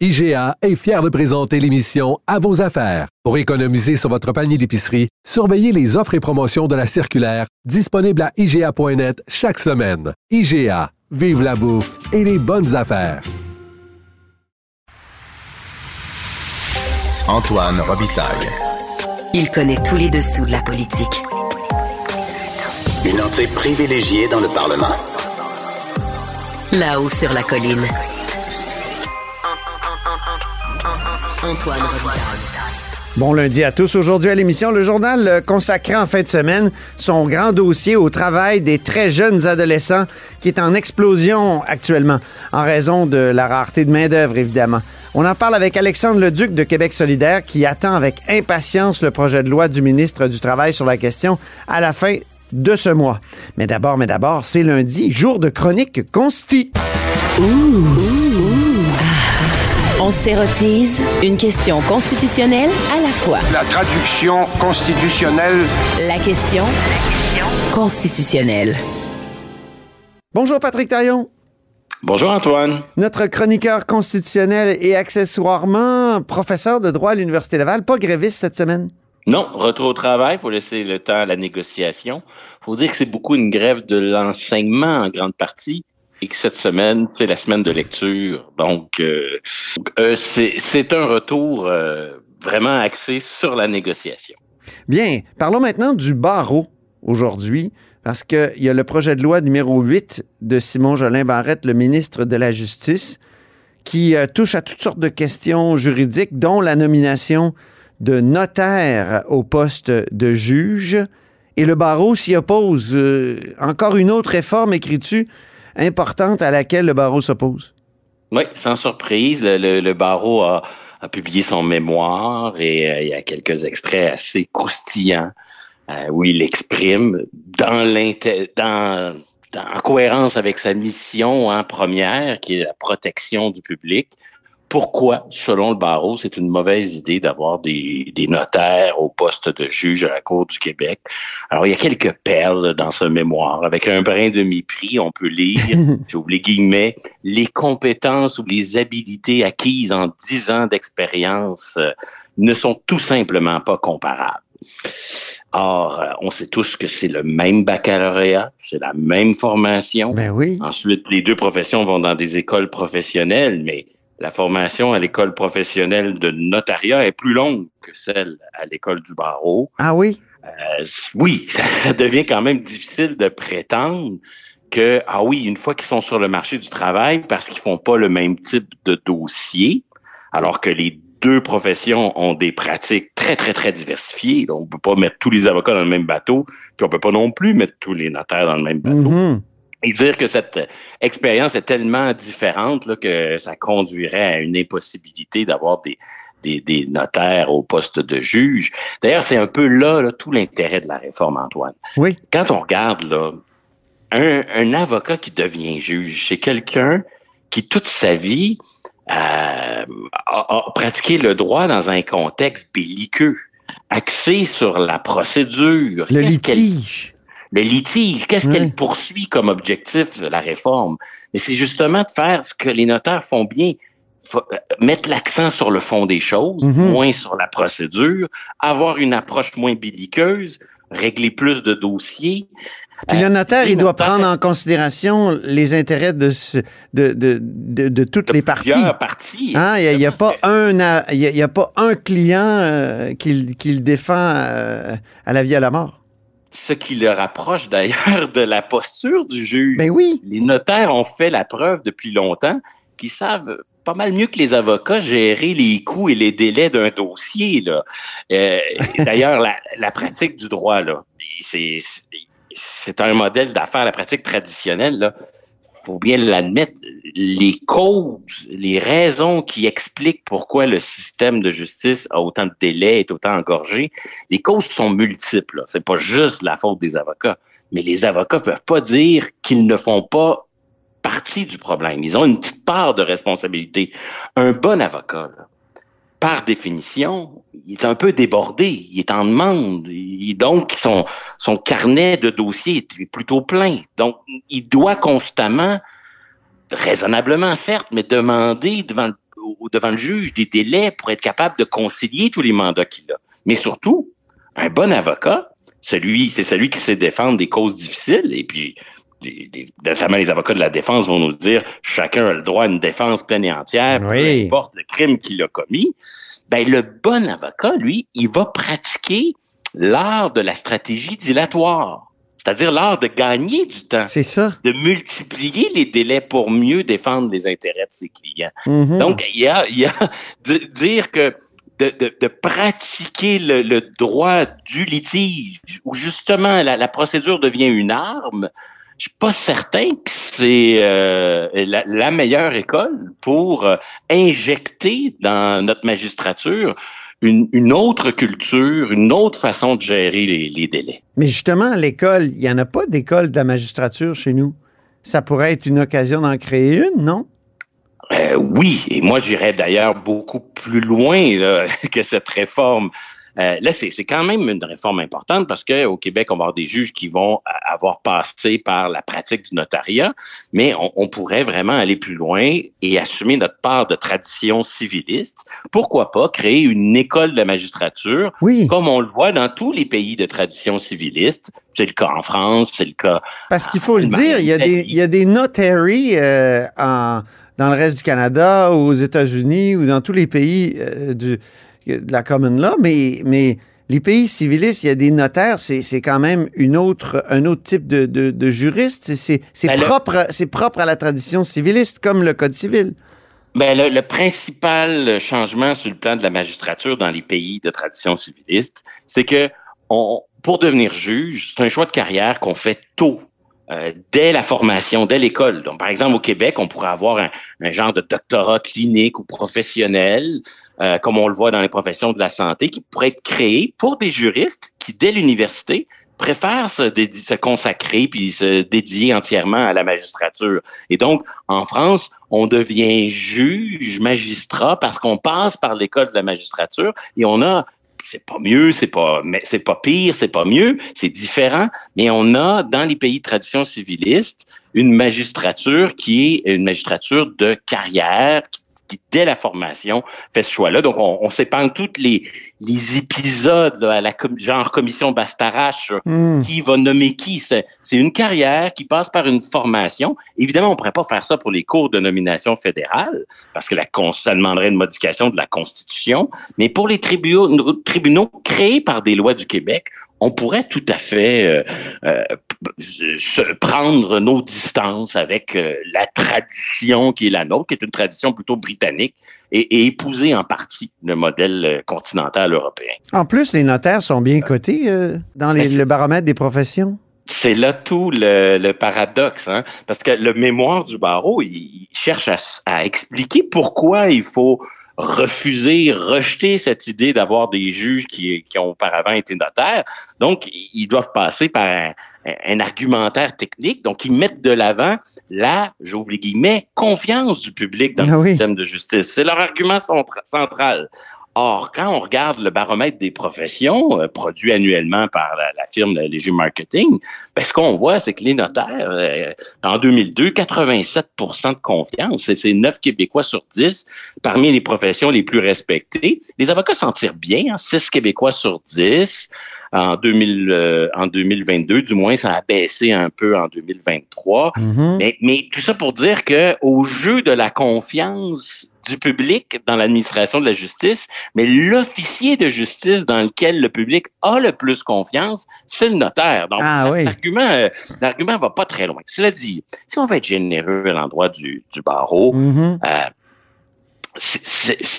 IGA est fier de présenter l'émission À vos affaires. Pour économiser sur votre panier d'épicerie, surveillez les offres et promotions de la circulaire disponible à IGA.net chaque semaine. IGA, vive la bouffe et les bonnes affaires. Antoine Robitaille. Il connaît tous les dessous de la politique. Une entrée privilégiée dans le Parlement. Là-haut sur la colline. Antoine Robitaille. Bon lundi à tous. Aujourd'hui à l'émission, le journal euh, consacré en fin de semaine son grand dossier au travail des très jeunes adolescents qui est en explosion actuellement en raison de la rareté de main-d'œuvre, évidemment. On en parle avec Alexandre Leduc de Québec solidaire qui attend avec impatience le projet de loi du ministre du Travail sur la question à la fin de ce mois. Mais d'abord, mais d'abord, c'est lundi, jour de chronique consti. On s'érotise une question constitutionnelle à la fois. La traduction constitutionnelle. La question constitutionnelle. Bonjour Patrick Taillon. Bonjour Antoine. Notre chroniqueur constitutionnel et accessoirement professeur de droit à l'Université Laval, pas gréviste cette semaine? Non, retour au travail, il faut laisser le temps à la négociation. Il faut dire que c'est beaucoup une grève de l'enseignement en grande partie et cette semaine, c'est la semaine de lecture. Donc, euh, euh, c'est un retour euh, vraiment axé sur la négociation. Bien, parlons maintenant du barreau aujourd'hui, parce qu'il y a le projet de loi numéro 8 de Simon Jolin Barrette, le ministre de la Justice, qui touche à toutes sortes de questions juridiques, dont la nomination de notaire au poste de juge. Et le barreau s'y oppose. encore une autre réforme, écris-tu, importante à laquelle le barreau s'oppose? Oui, sans surprise, le, barreau a, publié son mémoire et euh, il y a quelques extraits assez croustillants euh, où il exprime en cohérence avec sa mission en première, qui est la protection du public, pourquoi, selon le barreau, c'est une mauvaise idée d'avoir des, notaires au poste de juge à la Cour du Québec? Alors, il y a quelques perles dans ce mémoire. Avec un brin de mépris, on peut lire, j'oublie les guillemets, les compétences ou les habilités acquises en dix ans d'expérience euh, ne sont tout simplement pas comparables. Or, euh, on sait tous que c'est le même baccalauréat, c'est la même formation. Ben oui. Ensuite, les deux professions vont dans des écoles professionnelles, mais la formation à l'école professionnelle de notariat est plus longue que celle à l'école du barreau. Ah oui? Euh, oui, ça devient quand même difficile de prétendre que, ah oui, une fois qu'ils sont sur le marché du travail, parce qu'ils font pas le même type de dossier, alors que les deux professions ont des pratiques très, très, très diversifiées. Donc, on peut pas mettre tous les avocats dans le même bateau, puis on peut pas non plus mettre tous les notaires dans le même bateau. Mm-hmm et dire que cette expérience est tellement différente là, que ça conduirait à une impossibilité d'avoir des, des, notaires au poste de juge. D'ailleurs, c'est un peu là, tout l'intérêt de la réforme, Antoine. Oui. Quand on regarde là, un, avocat qui devient juge, c'est quelqu'un qui toute sa vie euh, a, pratiqué le droit dans un contexte belliqueux, axé sur la procédure. Le litige le litige, qu'est-ce qu'elle poursuit comme objectif, la réforme? Mais c'est justement de faire ce que les notaires font bien, euh, mettre l'accent sur le fond des choses, mhm. moins sur la procédure, avoir une approche moins belliqueuse, régler plus de dossiers. Puis le euh, notaire, il doit prendre en considération les intérêts de, de, de, de, toutes les parties. parties. Hein, il n'y a, pas un, il y a, pas un client euh, qu'il défend à la vie à la mort ce qui le rapproche d'ailleurs de la posture du juge. Ben oui. Les notaires ont fait la preuve depuis longtemps qu'ils savent pas mal mieux que les avocats gérer les coûts et les délais d'un dossier. Là. Euh, d'ailleurs, la, pratique du droit, là, c'est, c'est un modèle d'affaires, la pratique traditionnelle, là, faut bien l'admettre, les causes, les raisons qui expliquent pourquoi le système de justice a autant de délais, est autant engorgé, les causes sont multiples. C'est pas juste la faute des avocats, mais les avocats peuvent pas dire qu'ils ne font pas partie du problème. Ils ont une petite part de responsabilité. Un bon avocat, là, par définition, il est un peu débordé, il est en demande, donc son, son carnet de dossiers est plutôt plein. Donc, il doit constamment, raisonnablement certes, mais demander devant le, devant le juge des délais pour être capable de concilier tous les mandats qu'il a. Mais surtout, un bon avocat, celui, c'est celui qui sait défendre des causes difficiles, et puis notamment les avocats de la défense vont nous dire chacun a le droit à une défense pleine et entière, peu importe le crime qu'il a commis. Ben, le bon avocat, lui, il va pratiquer l'art de la stratégie dilatoire. C'est-à-dire l'art de gagner du temps. C'est ça. De multiplier les délais pour mieux défendre les intérêts de ses clients. Mhm. Donc, il y a, il y a de dire que de, de, de pratiquer le, le, droit du litige, où justement la, la procédure devient une arme, je suis pas certain que c'est euh, la, la, meilleure école pour euh, injecter dans notre magistrature une, une, autre culture, une autre façon de gérer les, les délais. Mais justement, à l'école, il n'y en a pas d'école de la magistrature chez nous. Ça pourrait être une occasion d'en créer une, non? Euh, oui, et moi j'irais d'ailleurs beaucoup plus loin là, que cette réforme. Euh, là, c'est quand même une réforme importante parce qu'au Québec, on va avoir des juges qui vont avoir passé par la pratique du notariat, mais on, on, pourrait vraiment aller plus loin et assumer notre part de tradition civiliste. Pourquoi pas créer une école de la magistrature, oui. comme on le voit dans tous les pays de tradition civiliste. C'est le cas en France, c'est le cas. Parce qu'il faut le dire, il y a des, il y a des notaries euh, en, dans le reste du Canada, aux États-Unis ou dans tous les pays euh, du de la common law, mais, mais les pays civilistes, il y a des notaires, c'est quand même une autre, un autre type de, de, de juriste. C'est ben propre, propre à la tradition civiliste, comme le Code civil. Ben, le, le, principal changement sur le plan de la magistrature dans les pays de tradition civiliste, c'est que on, pour devenir juge, c'est un choix de carrière qu'on fait tôt euh, dès la formation, dès l'école. Donc, par exemple, au Québec, on pourrait avoir un, un genre de doctorat clinique ou professionnel, euh, comme on le voit dans les professions de la santé, qui pourrait être créé pour des juristes qui, dès l'université, préfèrent se, se, consacrer puis se dédier entièrement à la magistrature. Et donc, en France, on devient juge, magistrat, parce qu'on passe par l'école de la magistrature et on a c'est pas mieux, c'est pas, pas pire, c'est pas mieux, c'est différent. Mais on a dans les pays de tradition civiliste une magistrature qui est une magistrature de carrière, qui qui, dès la formation, fait ce choix-là. Donc, on, on s'épargne tous les, les épisodes là, à la com genre commission Bastarache, mm. qui va nommer qui. C'est une carrière qui passe par une formation. Évidemment, on ne pourrait pas faire ça pour les cours de nomination fédérale, parce que la, ça demanderait une modification de la Constitution. Mais pour les tribunaux, tribunaux créés par des lois du Québec, on pourrait tout à fait euh, euh, prendre nos distances avec euh, la tradition qui est la nôtre, qui est une tradition plutôt britannique, et, et épouser en partie le modèle euh, continental européen. En plus, les notaires sont bien cotés euh, dans les, le baromètre des professions. C'est là tout le, le paradoxe, hein? parce que le mémoire du barreau, il, il cherche à, à expliquer pourquoi il faut refuser, rejeter cette idée d'avoir des juges qui, qui, ont auparavant été notaires. Donc, ils doivent passer par un, un argumentaire technique. Donc, ils mettent de l'avant la, j'ouvre les guillemets, confiance du public dans Ah le oui. système de justice. C'est leur argument central. Or, quand on regarde le baromètre des professions, euh, produit annuellement par la, la firme Léger Marketing, ben, ce qu'on voit, c'est que les notaires, euh, en 2002, 87% de confiance. C'est 9 Québécois sur 10 parmi les professions les plus respectées. Les avocats s'en tirent bien, hein, 6 Québécois sur 10 en, 2000, euh, en 2022. Du moins, ça a baissé un peu en 2023. Mhm. Mais, mais tout ça pour dire que au jeu de la confiance du public dans l'administration de la justice, mais l'officier de justice dans lequel le public a le plus confiance, c'est le notaire. Donc, Ah oui. euh, l'argument va pas très loin. Cela dit, si on veut être généreux à l'endroit du, du barreau, Mhm. euh,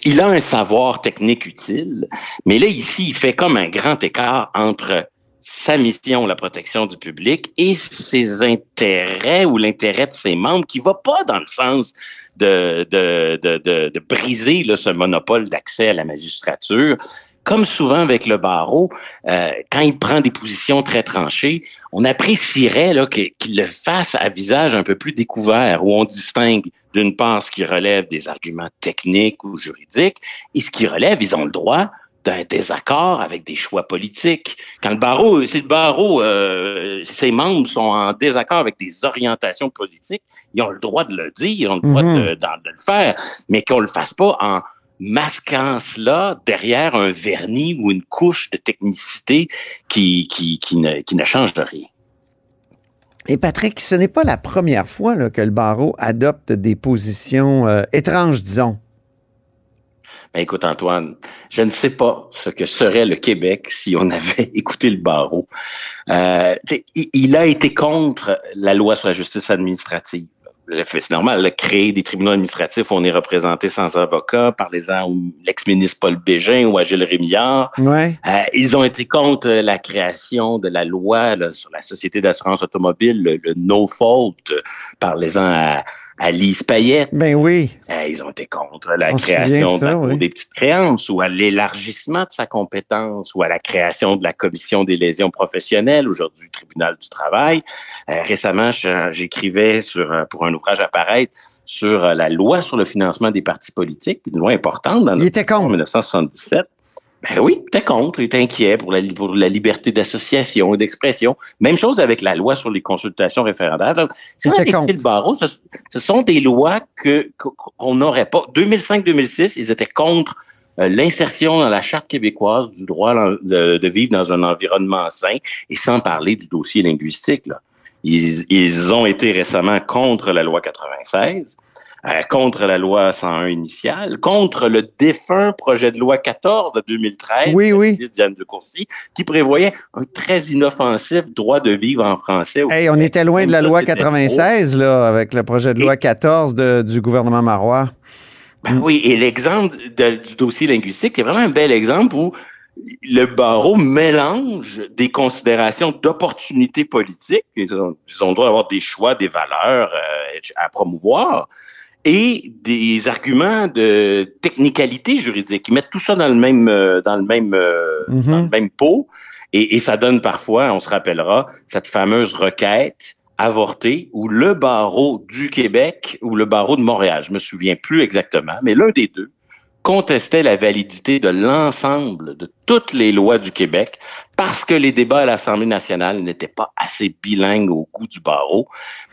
il a un savoir technique utile, mais là, ici, il fait comme un grand écart entre sa mission, la protection du public, et ses intérêts ou l'intérêt de ses membres qui va pas dans le sens de, de, de, de, de briser là, ce monopole d'accès à la magistrature. Comme souvent avec le barreau, euh, quand il prend des positions très tranchées, on apprécierait qu'il le fasse à visage un peu plus découvert, où on distingue d'une part ce qui relève des arguments techniques ou juridiques, et ce qui relève, ils ont le droit, d'un désaccord avec des choix politiques. Quand le barreau, si le barreau, euh, ses membres sont en désaccord avec des orientations politiques, ils ont le droit de le dire, ils ont le droit Mhm. de, de le faire, mais qu'on le fasse pas en masquant cela derrière un vernis ou une couche de technicité qui, qui, qui, ne, qui ne change de rien. Et Patrick, ce n'est pas la première fois là, que le barreau adopte des positions euh, étranges, disons. Ben, écoute, Antoine, je ne sais pas ce que serait le Québec si on avait écouté le barreau. Euh, il a été contre la loi sur la justice administrative. C'est normal, là, créer des tribunaux administratifs où on est représenté sans avocat, parlez-en l'ex-ministre Paul Bégin ou Agile Rémillard. Ouais. Euh, ils ont été contre la création de la loi là, sur la société d'assurance automobile, le, le no fault, euh, parlez-en à, à Lise Payette. Ben oui. Euh, ils ont été contre la On création de la oui. des petites créances ou à l'élargissement de sa compétence ou à la création de la commission des lésions professionnelles, aujourd'hui tribunal du travail. Euh, récemment, j'écrivais sur pour un ouvrage à paraître sur euh, la loi sur le financement des partis politiques, une loi importante dans Il notre était en contre. 1977. Ben oui, il était contre, il était inquiet pour la, pour la liberté d'association et d'expression. Même chose avec la loi sur les consultations référendaires. Contre. le barreau, ce, ce sont des lois que qu'on n'aurait pas. 2005-2006, ils étaient contre euh, l'insertion dans la charte québécoise du droit de, de vivre dans un environnement sain et sans parler du dossier linguistique. Là. Ils, ils ont été récemment contre la loi 96 euh, contre la loi 101 initiale, contre le défunt projet de loi 14 de 2013 Oui, de oui. ministre Diane de Courcy, qui prévoyait un très inoffensif droit de vivre en français. Hey, on était loin de la loi c'était 96, là, avec le projet de loi 14 de- du gouvernement Marois. Ben oui, et l'exemple de- du dossier linguistique est vraiment un bel exemple où le barreau mélange des considérations d'opportunité politique, ils ont, ils ont le droit d'avoir des choix, des valeurs euh, à promouvoir, et des arguments de technicalité juridique. Ils mettent tout ça dans le même, euh, dans le même, euh, Mhm. dans le même pot, et, et ça donne parfois, on se rappellera, cette fameuse requête avortée où le barreau du Québec ou le barreau de Montréal, je me souviens plus exactement, mais l'un des deux contestait la validité de l'ensemble de toutes les lois du Québec parce que les débats à l'Assemblée nationale n'étaient pas assez bilingues au goût du barreau.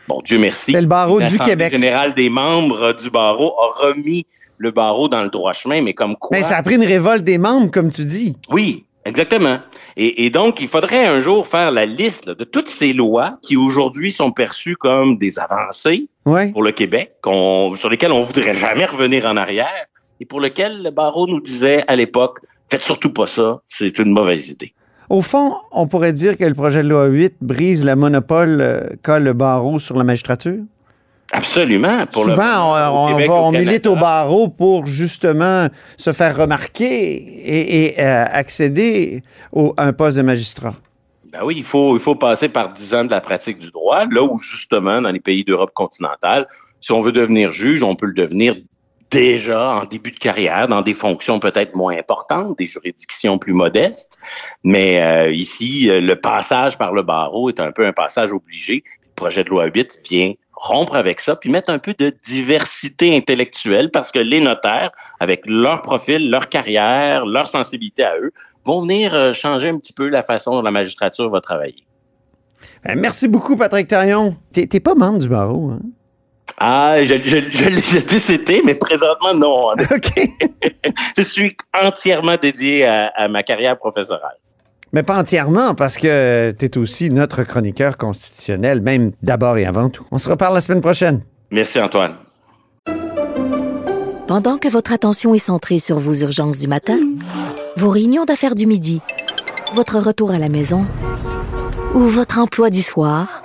Bon, Dieu merci. C'est le barreau du Québec. générale des membres du barreau a remis le barreau dans le droit chemin, mais comme quoi... Mais Ben, ça a pris une révolte des membres, comme tu dis. Oui, exactement. Et, et donc, il faudrait un jour faire la liste là, de toutes ces lois qui aujourd'hui sont perçues comme des avancées Ouais. pour le Québec, sur lesquelles on voudrait jamais revenir en arrière, et pour lesquelles le barreau nous disait à l'époque, faites surtout pas ça, c'est une mauvaise idée. Au fond, on pourrait dire que le projet de loi 8 brise le monopole euh, qu'a le barreau sur la magistrature? Absolument. Pour le- Souvent, on, au on Québec, va- on milite au barreau pour justement se faire remarquer et, et, euh, accéder au, à un poste de magistrat. Ben oui, il faut, il faut passer par dix ans de la pratique du droit, là où justement, dans les pays d'Europe continentale, si on veut devenir juge, on peut le devenir déjà en début de carrière, dans des fonctions peut-être moins importantes, des juridictions plus modestes. Mais euh, ici, euh, le passage par le barreau est un peu un passage obligé. Le projet de loi 8 vient rompre avec ça, puis mettre un peu de diversité intellectuelle, parce que les notaires, avec leur profil, leur carrière, leur sensibilité à eux, vont venir euh, changer un petit peu la façon dont la magistrature va travailler. Ben, merci beaucoup, Patrick Tarion. T'es pas membre du barreau, hein? Ah, je, je, je l'ai jeté, c'était, mais présentement, non. OK. Je suis entièrement dédié à, à ma carrière professorale. Mais pas entièrement, parce que tu es aussi notre chroniqueur constitutionnel, même d'abord et avant tout. On se reparle la semaine prochaine. Merci, Antoine. Pendant que votre attention est centrée sur vos urgences du matin, vos réunions d'affaires du midi, votre retour à la maison ou votre emploi du soir,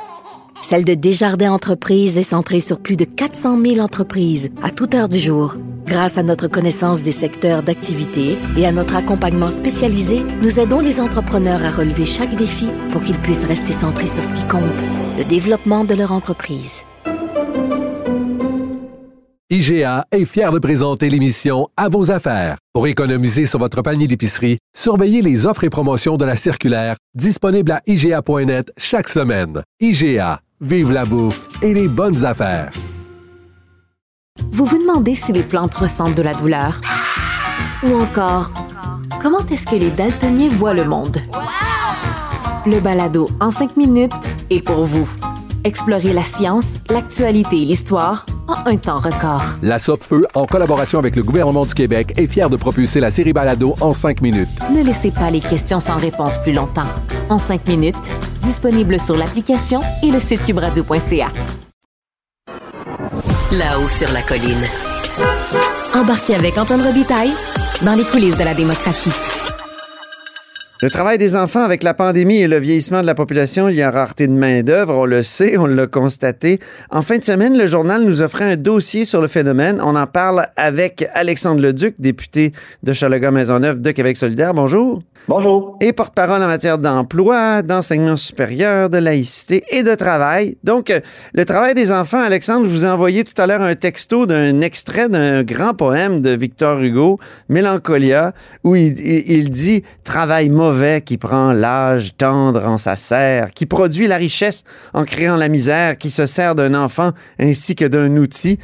Celle de Desjardins Entreprises est centrée sur plus de 400 000 entreprises à toute heure du jour. Grâce à notre connaissance des secteurs d'activité et à notre accompagnement spécialisé, nous aidons les entrepreneurs à relever chaque défi pour qu'ils puissent rester centrés sur ce qui compte, le développement de leur entreprise. IGA est fier de présenter l'émission À vos affaires. Pour économiser sur votre panier d'épicerie, surveillez les offres et promotions de la circulaire disponible à IGA.net chaque semaine. IGA, vive la bouffe et les bonnes affaires. Vous vous demandez si les plantes ressentent de la douleur? Ou encore, comment est-ce que les daltoniens voient le monde? Le balado en cinq minutes est pour vous. Explorez la science, l'actualité et l'histoire en un temps record. La Feu, en collaboration avec le gouvernement du Québec, est fière de propulser la série Balado en cinq minutes. Ne laissez pas les questions sans réponse plus longtemps. En cinq minutes, disponible sur l'application et le site cubradio.ca. Là-haut sur la colline. Embarquez avec Antoine Robitaille dans les coulisses de la démocratie. Le travail des enfants avec la pandémie et le vieillissement de la population, il y a rareté de main-d'œuvre, on le sait, on l'a constaté. En fin de semaine, le journal nous offrait un dossier sur le phénomène. On en parle avec Alexandre Leduc, député de Chalaga-Maisonneuve de Québec solidaire. Bonjour. Bonjour. Et porte-parole en matière d'emploi, d'enseignement supérieur, de laïcité et de travail. Donc, euh, le travail des enfants, Alexandre, je vous ai envoyé tout à l'heure un texto d'un extrait d'un grand poème de Victor Hugo, Mélancolia, où il, il dit Travail mauvais qui prend l'âge tendre en sa serre, qui produit la richesse en créant la misère, qui se sert d'un enfant ainsi que d'un outil.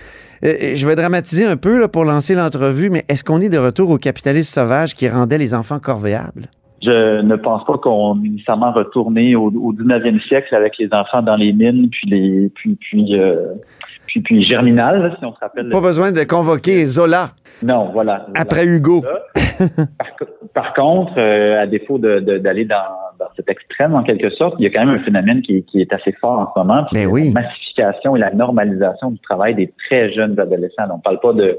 Euh, je vais dramatiser un peu pour lancer l'entrevue, mais est-ce qu'on est de retour au capitalisme sauvage qui rendait les enfants corvéables? Je ne pense pas qu'on est nécessairement retourné au, au 19e siècle avec les enfants dans les mines, puis les puis puis euh, puis, puis Germinal, si on se rappelle. Pas besoin de convoquer Zola. Non, voilà. Après Hugo. par, par, contre, euh, à défaut d'aller dans, dans, cet extrême, en quelque sorte, il y a quand même un phénomène qui, qui est assez fort en ce moment. Mais oui. La massification et la normalisation du travail des très jeunes adolescents. On ne parle pas de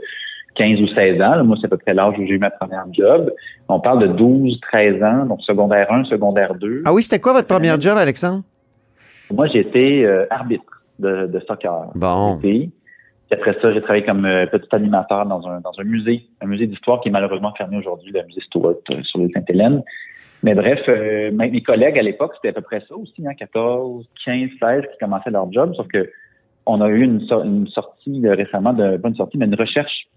15 ou 16 ans. Moi, c'est à peu près l'âge où j'ai eu ma première job. On parle de 12, 13 ans, donc secondaire 1, secondaire 2. Ah oui, c'était quoi votre première job, Alexandre? Moi, j'étais euh, arbitre de, de, soccer. Bon. Puis après ça, j'ai travaillé comme euh, petit animateur dans un, dans un musée, un musée d'histoire qui est malheureusement fermé aujourd'hui, le musée Stuart euh, sur l'île Sainte-Hélène. Mais bref, euh, mes collègues à l'époque, c'était à peu près ça aussi, hein, 14, 15, 16 qui commençaient leur job, sauf que on a eu une, une sortie récemment, de, pas une sortie, mais une recherche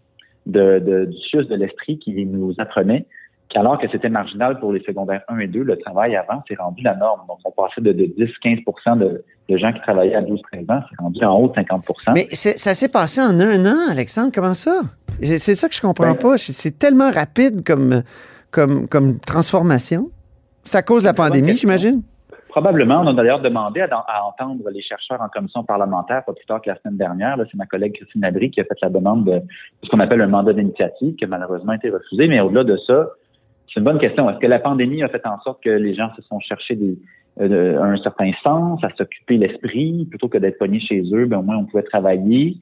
de, de, du CIUS de l'Esprit qui nous apprenait qu'alors que c'était marginal pour les secondaires 1 et 2, le travail avant, c'est rendu la norme. Donc, on passait de, de 10-15 de, de, gens qui travaillaient à 12-13 ans, c'est rendu en haut de 50% Mais ça s'est passé en un an, Alexandre, comment ça? C'est ça que je comprends Ben, pas. C'est tellement rapide comme, comme, comme transformation. C'est à cause de la pandémie, j'imagine? Probablement. On a d'ailleurs demandé à, à, entendre les chercheurs en commission parlementaire, pas plus tard que la semaine dernière. C'est ma collègue Christine Labrie qui a fait la demande de ce qu'on appelle un mandat d'initiative, qui a malheureusement été refusé. Mais au-delà de ça, c'est une bonne question. Est-ce que la pandémie a fait en sorte que les gens se sont cherchés des, euh, un certain sens, à s'occuper l'esprit, plutôt que d'être pognés chez eux, ben, au moins on pouvait travailler,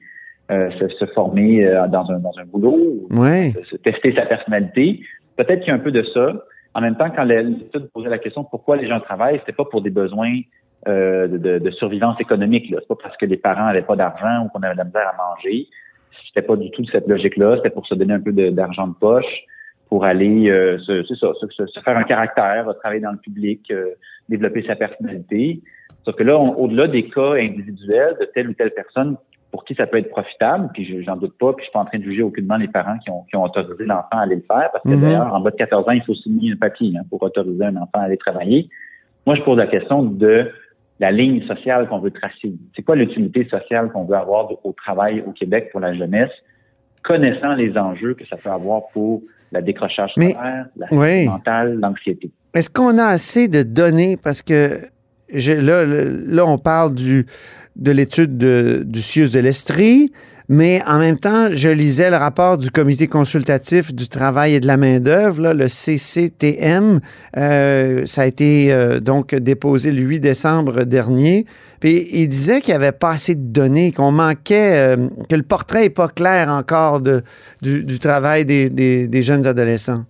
euh, se, se, former euh, dans, un, dans un boulot, ouais. se, tester sa personnalité. Peut-être qu'il y a un peu de ça. En même temps, quand l'étude posait la question de pourquoi les gens travaillent, c'était pas pour des besoins euh, de, de, survivance économique. C'est pas parce que les parents n'avaient pas d'argent ou qu'on avait de la misère à manger. C'était pas du tout de cette logique-là. C'était pour se donner un peu d'argent de, de, poche, pour aller euh, se, ça, se, se, faire un caractère, travailler dans le public, euh, développer sa personnalité. Sauf que là, au-delà des cas individuels de telle ou telle personne pour qui ça peut être profitable, puis j'en doute pas, puis je suis pas en train de juger aucunement les parents qui ont, qui ont autorisé l'enfant à aller le faire, parce que Mhm. mm -hmm. d'ailleurs, en bas de 14 ans, il faut signer un papier hein, pour autoriser un enfant à aller travailler. Moi, je pose la question de la ligne sociale qu'on veut tracer. C'est quoi l'utilité sociale qu'on veut avoir au travail au Québec pour la jeunesse, connaissant les enjeux que ça peut avoir pour la décrochage scolaire, la santé mentale, l'anxiété. Est-ce qu'on a assez de données? Parce que je, là, là, on parle du, de l'étude du CIUS de l'Estrie, mais en même temps, je lisais le rapport du Comité consultatif du travail et de la main-d'œuvre, le CCTM. Euh, ça a été euh, donc déposé le 8 décembre dernier. Puis il disait qu'il n'y avait pas assez de données, qu'on manquait, euh, que le portrait n'est pas clair encore de, du, travail des, des, des, jeunes adolescents.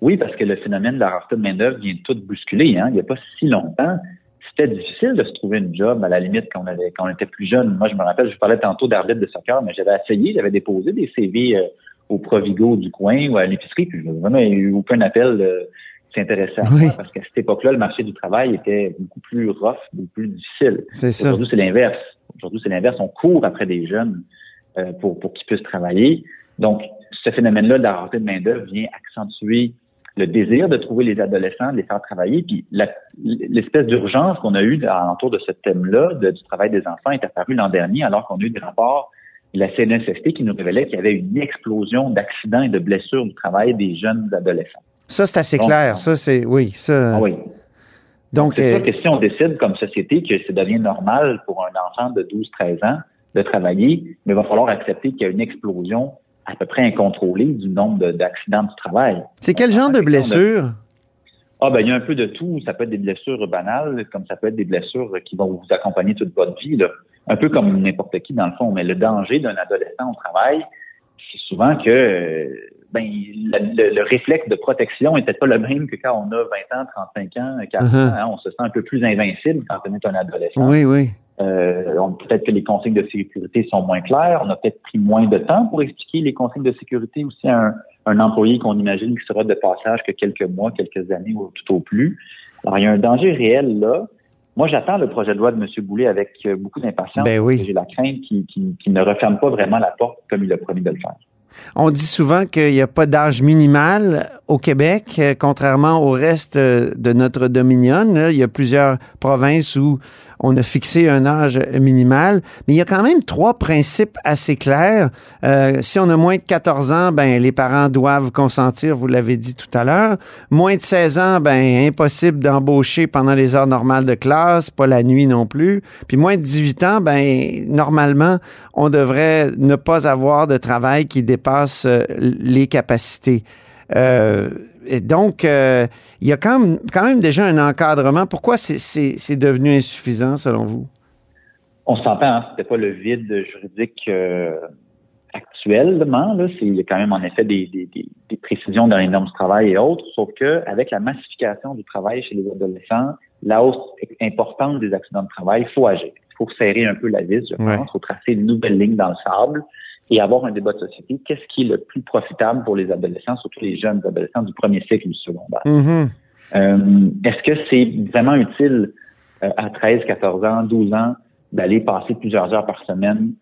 Oui, parce que le phénomène de la rareté de main-d'œuvre vient tout bousculer. Hein. Il n'y a pas si longtemps, c'était difficile de se trouver une job à la limite quand on avait quand on était plus jeune. Moi, je me rappelle, je parlais tantôt d'arbitre de soccer, mais j'avais essayé, j'avais déposé des CV euh, au Provigo du coin ou à l'épicerie, puis je vraiment eu aucun appel de s'intéresser à moi parce qu'à cette époque-là, le marché du travail était beaucoup plus rough, beaucoup plus difficile. C'est ça. Aujourd'hui, c'est l'inverse. Aujourd'hui, c'est l'inverse. On court après des jeunes euh, pour, pour qu'ils puissent travailler. Donc, ce phénomène-là de la rareté de main-d'œuvre vient accentuer le désir de trouver les adolescents, de les faire travailler. Puis l'espèce d'urgence qu'on a eue autour de ce thème-là, du travail des enfants, est apparue l'an dernier, alors qu'on a eu des rapports de la CNSST qui nous révélait qu'il y avait une explosion d'accidents et de blessures du travail des jeunes adolescents. Ça, c'est assez clair. Ça, c'est oui. Ça... Ah oui. Donc, c'est sûr que si on décide comme société que ça devient normal pour un enfant de 12-13 ans de travailler, mais il va falloir accepter qu'il y a une explosion à peu près incontrôlé du nombre d'accidents du travail. C'est quel genre de blessures? Ah ben il y a un peu de tout. Ça peut être des blessures banales, comme ça peut être des blessures qui vont vous accompagner toute votre vie. Là. Un peu comme n'importe qui dans le fond. Mais le danger d'un adolescent au travail, c'est souvent que ben, le, réflexe de protection n'était pas le même que quand on a 20 ans, 35 ans, 40 uh-huh. ans. On se sent un peu plus invincible quand on est un adolescent. Oui, oui. Euh, peut-être que les consignes de sécurité sont moins claires. On a peut-être pris moins de temps pour expliquer les consignes de sécurité aussi à un, employé qu'on imagine qui sera de passage que quelques mois, quelques années ou tout au plus. Alors, il y a un danger réel là. Moi, j'attends le projet de loi de M. Boulet avec euh, beaucoup d'impatience. Ben oui. J'ai la crainte qu'il ne referme pas vraiment la porte comme il a promis de le faire. On dit souvent qu'il n'y a pas d'âge minimal au Québec, euh, contrairement au reste de notre dominion. Il y a plusieurs provinces où on a fixé un âge minimal, mais il y a quand même trois principes assez clairs. Euh, si on a moins de 14 ans, ben les parents doivent consentir, vous l'avez dit tout à l'heure. Moins de 16 ans, ben impossible d'embaucher pendant les heures normales de classe, pas la nuit non plus. Puis moins de 18 ans, ben normalement, on devrait ne pas avoir de travail qui dépasse euh, les capacités. Euh, et donc, euh, il y a quand même, quand même déjà un encadrement. Pourquoi c'est devenu insuffisant, selon vous? On s'entend, hein, c'était pas le vide juridique euh, actuellement. Là, il y a quand même en effet des, précisions dans les normes du travail et autres, sauf que avec la massification du travail chez les adolescents, la hausse importante des accidents de travail, il faut agir. Il faut serrer un peu la vis, je pense. Il faut tracer une nouvelle ligne dans le sable et avoir un débat de société. Qu'est-ce qui est le plus profitable pour les adolescents, surtout les jeunes adolescents du premier cycle du secondaire? Mm-hmm. Euh, est-ce que c'est vraiment utile euh, à 13, 14 ans, 12 ans d'aller passer plusieurs heures par semaine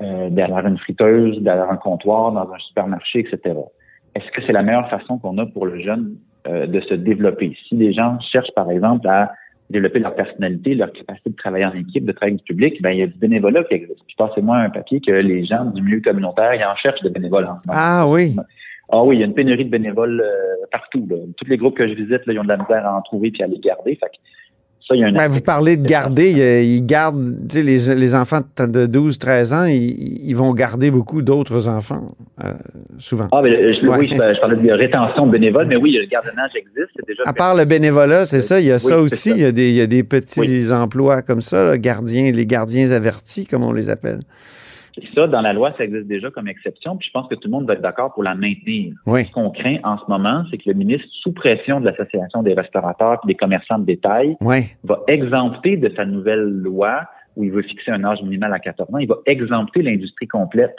euh, derrière une friteuse, derrière un comptoir, dans un supermarché, etc. Est-ce que c'est la meilleure façon qu'on a pour le jeune de se développer? Si les gens cherchent, par exemple, à développer leur personnalité, leur capacité de travailler en équipe, de travailler avec du public, ben, il y a du bénévolat qui existe. Puis passez-moi un papier que les gens du milieu communautaire, ils en cherchent de bénévoles en ce moment. Ah oui. Ah oui, il y a une pénurie de bénévoles euh, partout. Là. Tous les groupes que je visite, là, ils ont de la misère à en trouver puis à les garder. Fait ça, il y a un ben, vous parlez de garder, ils gardent, tu sais, les, les, enfants de 12, 13 ans, ils, vont garder beaucoup d'autres enfants, euh, souvent. Ah, ben, je, oui, je, parlais de rétention bénévole, mais oui, le gardiennage existe. Déjà à part le bénévolat, c'est ça, il y a ça aussi, il y a, des, il y a des petits emplois comme ça, gardiens, les gardiens avertis, comme on les appelle. Et ça, dans la loi, ça existe déjà comme exception, puis je pense que tout le monde va être d'accord pour la maintenir. Ce qu'on craint en ce moment, c'est que le ministre, sous pression de l'Association des restaurateurs et des commerçants de détail, va exempter de sa nouvelle loi, où il veut fixer un âge minimal à 14 ans, il va exempter l'industrie complète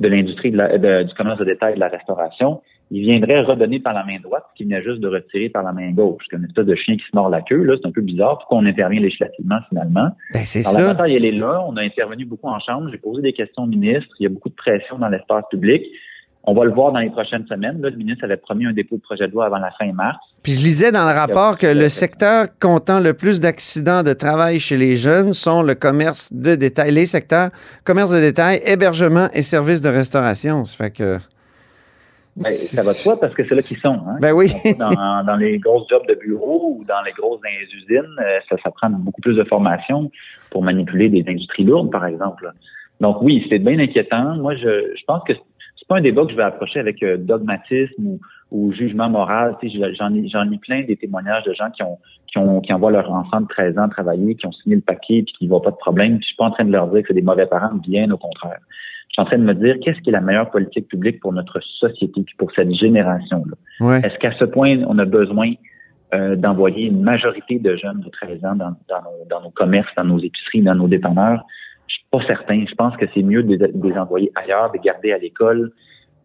de l'industrie du commerce de détail et de la restauration il viendrait redonner par la main droite ce qu'il vient juste de retirer par la main gauche. Comme une espèce de chien qui se mord la queue, là, c'est un peu bizarre. Pourquoi on intervient législativement finalement? Ben, c'est ça. La bataille, elle est là. On a intervenu beaucoup en Chambre. J'ai posé des questions au ministre. Il y a beaucoup de pression dans l'espace public. On va le voir dans les prochaines semaines. Là, le ministre avait promis un dépôt de projet de loi avant la fin mars. Puis je lisais dans le rapport que le secteur comptant le plus d'accidents de travail chez les jeunes sont le commerce de détail, les secteurs commerce de détail, hébergement et services de restauration. Ça fait que ben, ça va de soi parce que c'est là qu'ils sont. Hein? Ben oui. dans, dans, les grosses jobs de bureau ou dans les grosses usines, euh, ça, ça prend beaucoup plus de formation pour manipuler des industries lourdes, par exemple. Donc oui, c'est bien inquiétant. Moi, je, je pense que c'est pas un débat que je vais approcher avec euh, dogmatisme ou, ou, jugement moral. J'en ai, j'en ai plein des témoignages de gens qui ont, qui ont qui envoient leur enfant de 13 ans travailler, qui ont signé le paquet puis qui voient pas de problème. je suis pas en train de leur dire que c'est des mauvais parents, bien au contraire suis en train de me dire qu'est-ce qui est la meilleure politique publique pour notre société puis pour cette génération-là? Est-ce qu'à ce point, on a besoin euh, d'envoyer une majorité de jeunes de 13 ans dans, dans, nos, commerces, dans nos épiceries, dans nos dépanneurs? Je suis pas certain. Je pense que c'est mieux de, de, les envoyer ailleurs, de garder à l'école,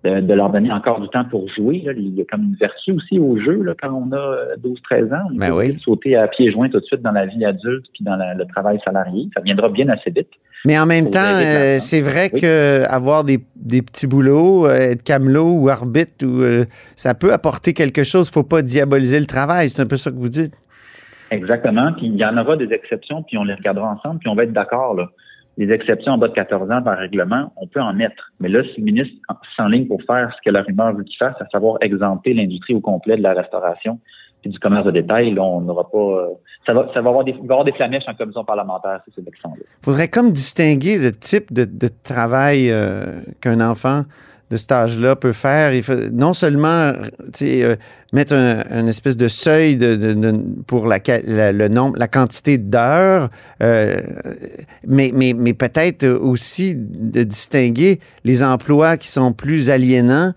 de, leur donner encore du temps pour jouer. Là. Il y a comme une vertu aussi au jeu là, quand on a 12-13 ans. On ben peut sauter à pieds joints tout de suite dans la vie adulte puis dans le travail salarié. Ça viendra bien assez vite. Mais en même temps, euh, c'est vrai que avoir des, petits boulots, euh, être camelot ou arbitre, ou, euh, ça peut apporter quelque chose. Il faut pas diaboliser le travail. C'est un peu ça que vous dites. Exactement. Puis il y en aura des exceptions, puis on les regardera ensemble, puis on va être d'accord. Là les exceptions en bas de 14 ans par règlement, on peut en mettre. Mais là, si le ministre s'enligne pour faire ce que la rumeur veut qu'il fasse, à savoir exempter l'industrie au complet de la restauration du commerce de détail, on n'aura pas. Euh, ça va, ça va avoir des, il va avoir des flamèches en commission parlementaire, ces élections-là. Il faudrait comme distinguer le type de, de travail euh, qu'un enfant de cet âge-là peut faire. Il faut non seulement euh, mettre un, espèce de seuil de, pour la, le nombre, la quantité d'heures, euh, mais, mais, mais peut-être aussi de distinguer les emplois qui sont plus aliénants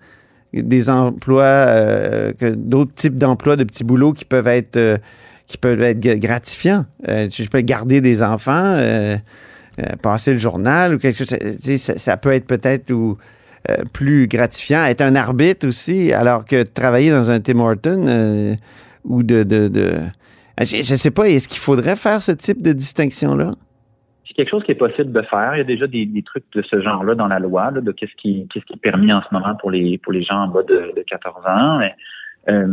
des emplois, euh, d'autres types d'emplois de petits boulots qui peuvent être, qui peuvent être gratifiants. je peux garder des enfants, passer le journal ou quelque chose. Ça, peut être peut-être euh, plus gratifiant. Être un arbitre aussi, alors que travailler dans un Tim Horton euh, ou de... de, Je ne sais pas, est-ce qu'il faudrait faire ce type de distinction-là? Quelque chose qui est possible de faire. Il y a déjà des, trucs de ce genre-là dans la loi, de qu'est-ce qui, est permis en ce moment pour les, pour les gens en bas de, 14 ans. Euh,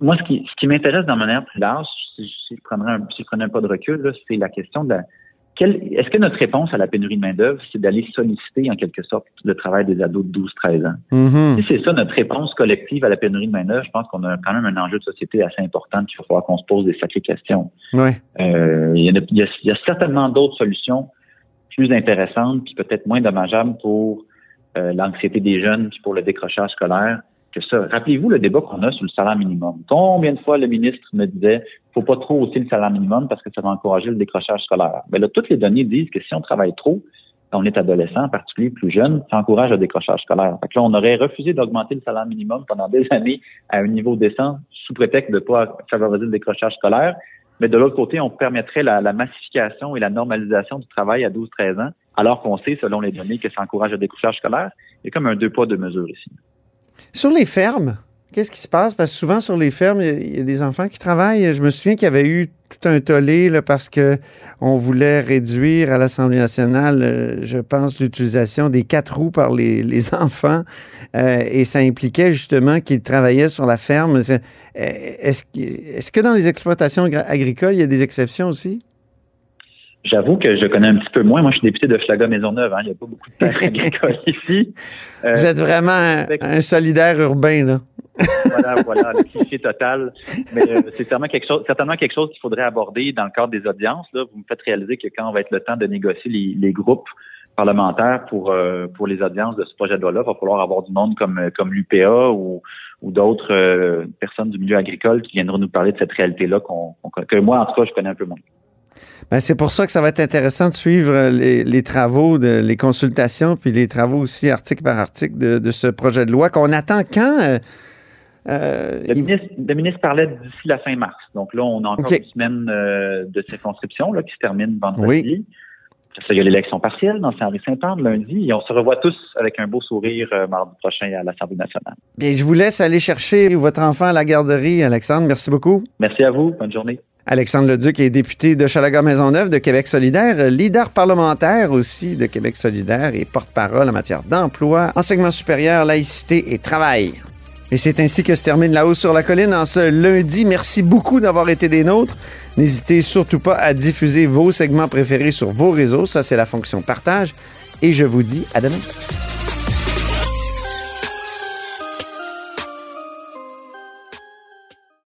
moi, ce qui, ce qui m'intéresse dans manière plus large, si, je prenais un, si je prenais un pas de recul, c'est la question de la, est-ce que notre réponse à la pénurie de main-d'œuvre, c'est d'aller solliciter en quelque sorte le travail des ados de 12-13 ans? Mm-hmm. Si c'est ça notre réponse collective à la pénurie de main-d'œuvre, je pense qu'on a quand même un enjeu de société assez important qu'il va falloir qu'on se pose des sacrées questions. Euh, il, y a, certainement d'autres solutions plus intéressantes puis peut-être moins dommageables pour euh, l'anxiété des jeunes puis pour le décrochage scolaire Rappelez-vous le débat qu'on a sur le salaire minimum. Combien de fois le ministre me disait faut pas trop hausser le salaire minimum parce que ça va encourager le décrochage scolaire. Mais là, toutes les données disent que si on travaille trop, quand on est adolescent, en particulier plus jeune, ça encourage le décrochage scolaire. Là, on aurait refusé d'augmenter le salaire minimum pendant des années à un niveau décent sous prétexte de ne pas favoriser le décrochage scolaire. Mais de l'autre côté, on permettrait la, la, massification et la normalisation du travail à 12-13 ans, alors qu'on sait, selon les données, que ça encourage le décrochage scolaire. Il y a comme un deux poids, deux mesures ici. Sur les fermes, qu'est-ce qui se passe? Parce que souvent, sur les fermes, il y, a des enfants qui travaillent. Je me souviens qu'il y avait eu tout un tollé parce que on voulait réduire à l'Assemblée nationale, euh, je pense, l'utilisation des quatre roues par les, enfants. Euh, et ça impliquait justement qu'ils travaillaient sur la ferme. Est-ce est que dans les exploitations agricoles, il y a des exceptions aussi? J'avoue que je connais un petit peu moins. Moi, je suis député de Schlaga Maisonneuve. Hein. Il n'y a pas beaucoup de terres agricoles ici. Euh, Vous êtes vraiment un, solidaire urbain, là. voilà, voilà, le cliché total. Mais euh, c'est certainement quelque chose, certainement quelque chose qu'il faudrait aborder dans le cadre des audiences. Là. Vous me faites réaliser que quand on va être le temps de négocier les, groupes parlementaires pour euh, pour les audiences de ce projet de loi-là, il va falloir avoir du monde comme comme l'UPA ou ou d'autres personnes du milieu agricole qui viendront nous parler de cette réalité-là qu'on, que moi, en tout cas, je connais un peu moins. Ben, c'est pour ça que ça va être intéressant de suivre euh, les, travaux, de, les consultations, puis les travaux aussi article par article de, ce projet de loi qu'on attend quand? Euh, euh, le, ministre, parlait d'ici la fin mars. Donc là, on a encore une semaine de circonscription là, qui se termine vendredi. Oui. il y a l'élection partielle dans Saint-Henri-Saint-Anne lundi et on se revoit tous avec un beau sourire mardi prochain à l'Assemblée nationale. Bien, je vous laisse aller chercher votre enfant à la garderie, Alexandre. Merci beaucoup. Merci à vous. Bonne journée. Alexandre Leduc est député de Chalaga-Maisonneuve de Québec solidaire, leader parlementaire aussi de Québec solidaire et porte-parole en matière d'emploi, enseignement supérieur, laïcité et travail. Et c'est ainsi que se termine La hausse sur la colline en ce lundi. Merci beaucoup d'avoir été des nôtres. N'hésitez surtout pas à diffuser vos segments préférés sur vos réseaux. Ça, c'est la fonction partage. Et je vous dis à demain.